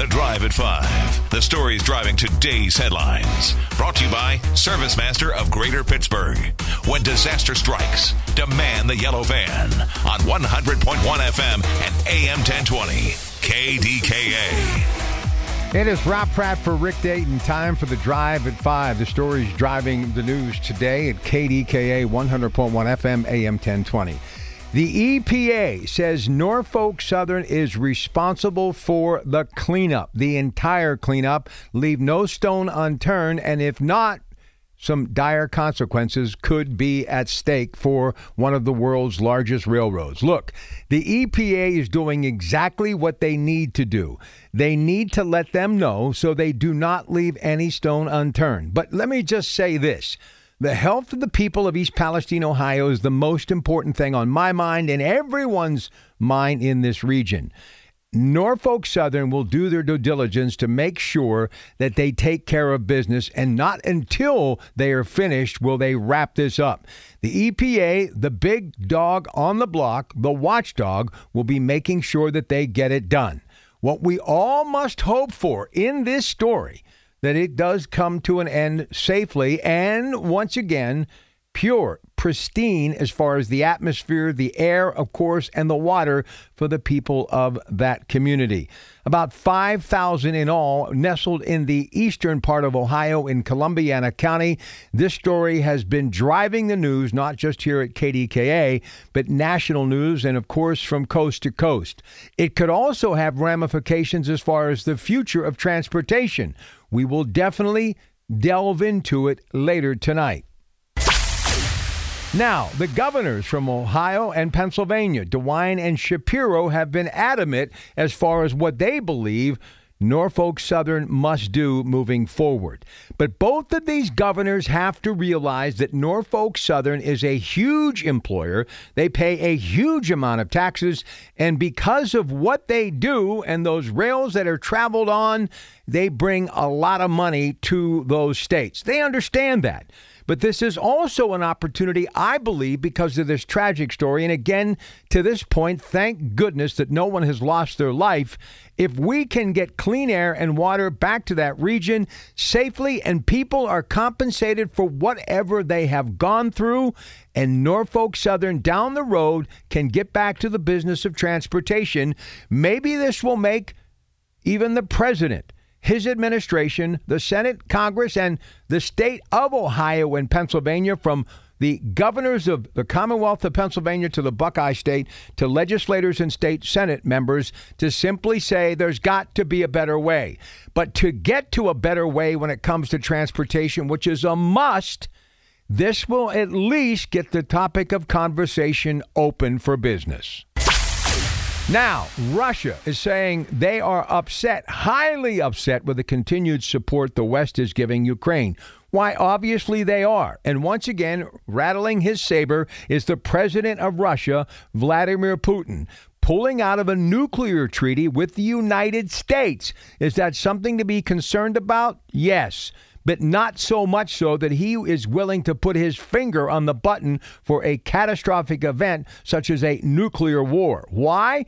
The Drive at 5. The stories driving today's headlines. Brought to you by ServiceMaster of Greater Pittsburgh. When disaster strikes, demand the yellow van on 100.1 FM and AM 1020. KDKA. It is Rob Pratt for Rick Dayton. Time for the drive at 5. The stories driving the news today at KDKA 100.1 FM, AM 1020. The EPA says Norfolk Southern is responsible for the cleanup, the entire cleanup. Leave no stone unturned, and if not, some dire consequences could be at stake for one of the world's largest railroads. Look, the EPA is doing exactly what they need to do. They need to let them know so they do not leave any stone unturned. But let me just say this. The health of the people of East Palestine, Ohio is the most important thing on my mind and everyone's mind in this region. Norfolk Southern will do their due diligence to make sure that they take care of business, and not until they are finished will they wrap this up. The EPA, the big dog on the block, the watchdog, will be making sure that they get it done. What we all must hope for in this story that it does come to an end safely and once again pure, pristine as far as the atmosphere, the air, of course, and the water for the people of that community. About 5,000 in all nestled in the eastern part of Ohio in Columbiana County. This story has been driving the news, not just here at KDKA, but national news and, of course, from coast to coast. It could also have ramifications as far as the future of transportation. We will definitely delve into it later tonight. Now, the governors from Ohio and Pennsylvania, DeWine and Shapiro, have been adamant as far as what they believe Norfolk Southern must do moving forward. But both of these governors have to realize that Norfolk Southern is a huge employer. They pay a huge amount of taxes. And because of what they do and those rails that are traveled on, they bring a lot of money to those states. They understand that. But this is also an opportunity, I believe, because of this tragic story. And again, to this point, thank goodness that no one has lost their life. If we can get clean air and water back to that region safely and people are compensated for whatever they have gone through, and Norfolk Southern down the road can get back to the business of transportation, maybe this will make even the president his administration, the Senate, Congress, and the state of Ohio and Pennsylvania from the governors of the Commonwealth of Pennsylvania to the Buckeye State to legislators and state Senate members to simply say there's got to be a better way. But to get to a better way when it comes to transportation, which is a must, this will at least get the topic of conversation open for business. Now, Russia is saying they are upset, highly upset with the continued support the West is giving Ukraine. Why, obviously they are. And once again, rattling his saber is the president of Russia, Vladimir Putin. Pulling out of a nuclear treaty with the United States. Is that something to be concerned about? Yes but not so much so that he is willing to put his finger on the button for a catastrophic event such as a nuclear war. Why?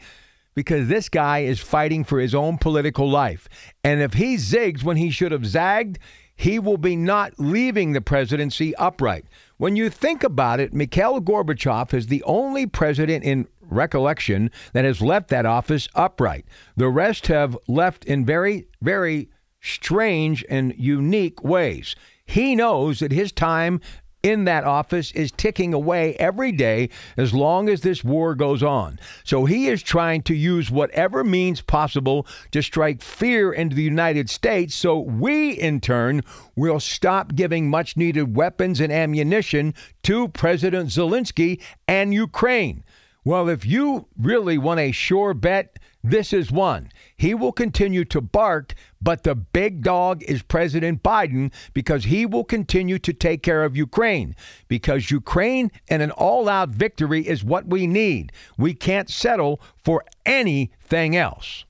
Because this guy is fighting for his own political life. And if he zigs when he should have zagged, he will be not leaving the presidency upright. When you think about it, Mikhail Gorbachev is the only president in recollection that has left that office upright. The rest have left in very, very strange and unique ways. He knows that his time in that office is ticking away every day as long as this war goes on. So he is trying to use whatever means possible to strike fear into the United States so we, in turn, will stop giving much needed weapons and ammunition to President Zelensky and Ukraine. Well, if you really want a sure bet, This is one. He will continue to bark, but the big dog is President Biden because he will continue to take care of Ukraine. Because Ukraine and an all out victory is what we need. We can't settle for anything else.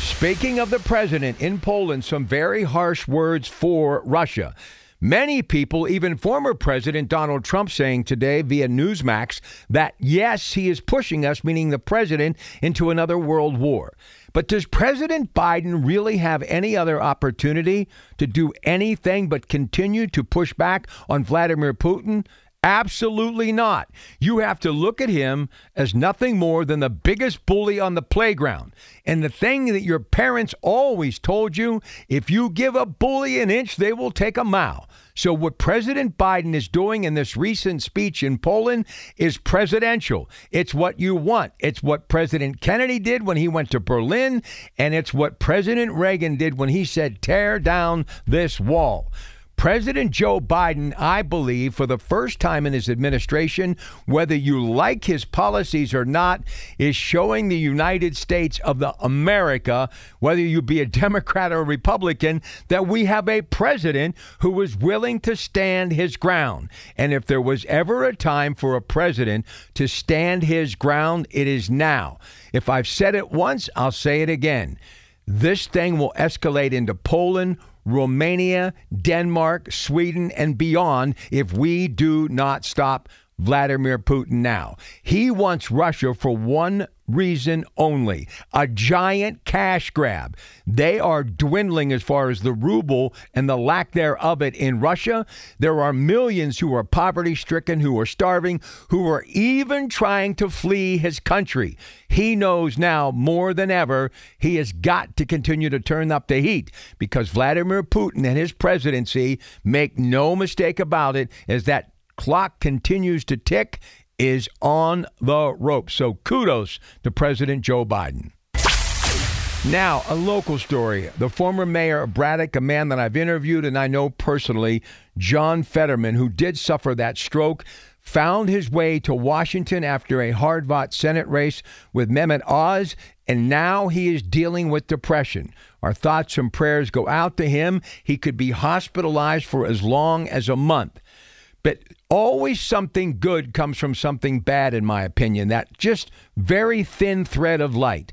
Speaking of the president in Poland, some very harsh words for Russia. Many people, even former President Donald Trump, saying today via Newsmax that yes, he is pushing us, meaning the president, into another world war. But does President Biden really have any other opportunity to do anything but continue to push back on Vladimir Putin? Absolutely not. You have to look at him as nothing more than the biggest bully on the playground. And the thing that your parents always told you if you give a bully an inch, they will take a mile. So, what President Biden is doing in this recent speech in Poland is presidential. It's what you want. It's what President Kennedy did when he went to Berlin, and it's what President Reagan did when he said, tear down this wall. President Joe Biden, I believe, for the first time in his administration, whether you like his policies or not, is showing the United States of the America, whether you be a Democrat or a Republican, that we have a president who is willing to stand his ground. And if there was ever a time for a president to stand his ground, it is now. If I've said it once, I'll say it again. This thing will escalate into Poland, Romania, Denmark, Sweden, and beyond if we do not stop Vladimir Putin now. He wants Russia for one reason only a giant cash grab. They are dwindling as far as the ruble and the lack thereof it in Russia. There are millions who are poverty stricken, who are starving, who are even trying to flee his country. He knows now more than ever he has got to continue to turn up the heat because Vladimir Putin and his presidency, make no mistake about it, is that clock continues to tick is on the rope. So kudos to President Joe Biden. Now, a local story. The former mayor of Braddock, a man that I've interviewed and I know personally, John Fetterman, who did suffer that stroke, found his way to Washington after a hard fought Senate race with Mehmet Oz, and now he is dealing with depression. Our thoughts and prayers go out to him. He could be hospitalized for as long as a month. But always something good comes from something bad, in my opinion. That just very thin thread of light.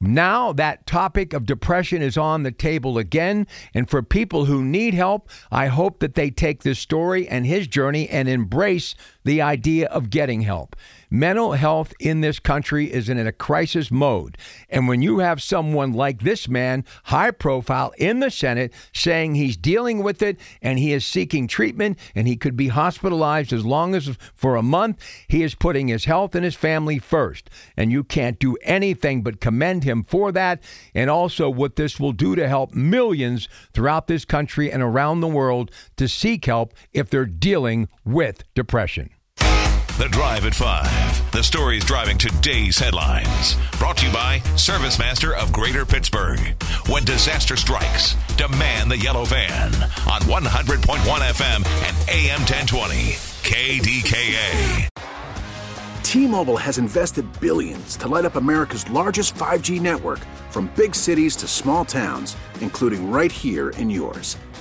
Now that topic of depression is on the table again. And for people who need help, I hope that they take this story and his journey and embrace the idea of getting help. Mental health in this country is in a crisis mode. And when you have someone like this man, high profile in the Senate, saying he's dealing with it and he is seeking treatment and he could be hospitalized as long as for a month, he is putting his health and his family first. And you can't do anything but commend him for that. And also what this will do to help millions throughout this country and around the world to seek help if they're dealing with depression. The Drive at 5. The stories driving today's headlines. Brought to you by ServiceMaster of Greater Pittsburgh. When disaster strikes, demand the yellow van on 100.1 FM and AM 1020. KDKA. T-Mobile has invested billions to light up America's largest 5G network from big cities to small towns, including right here in yours.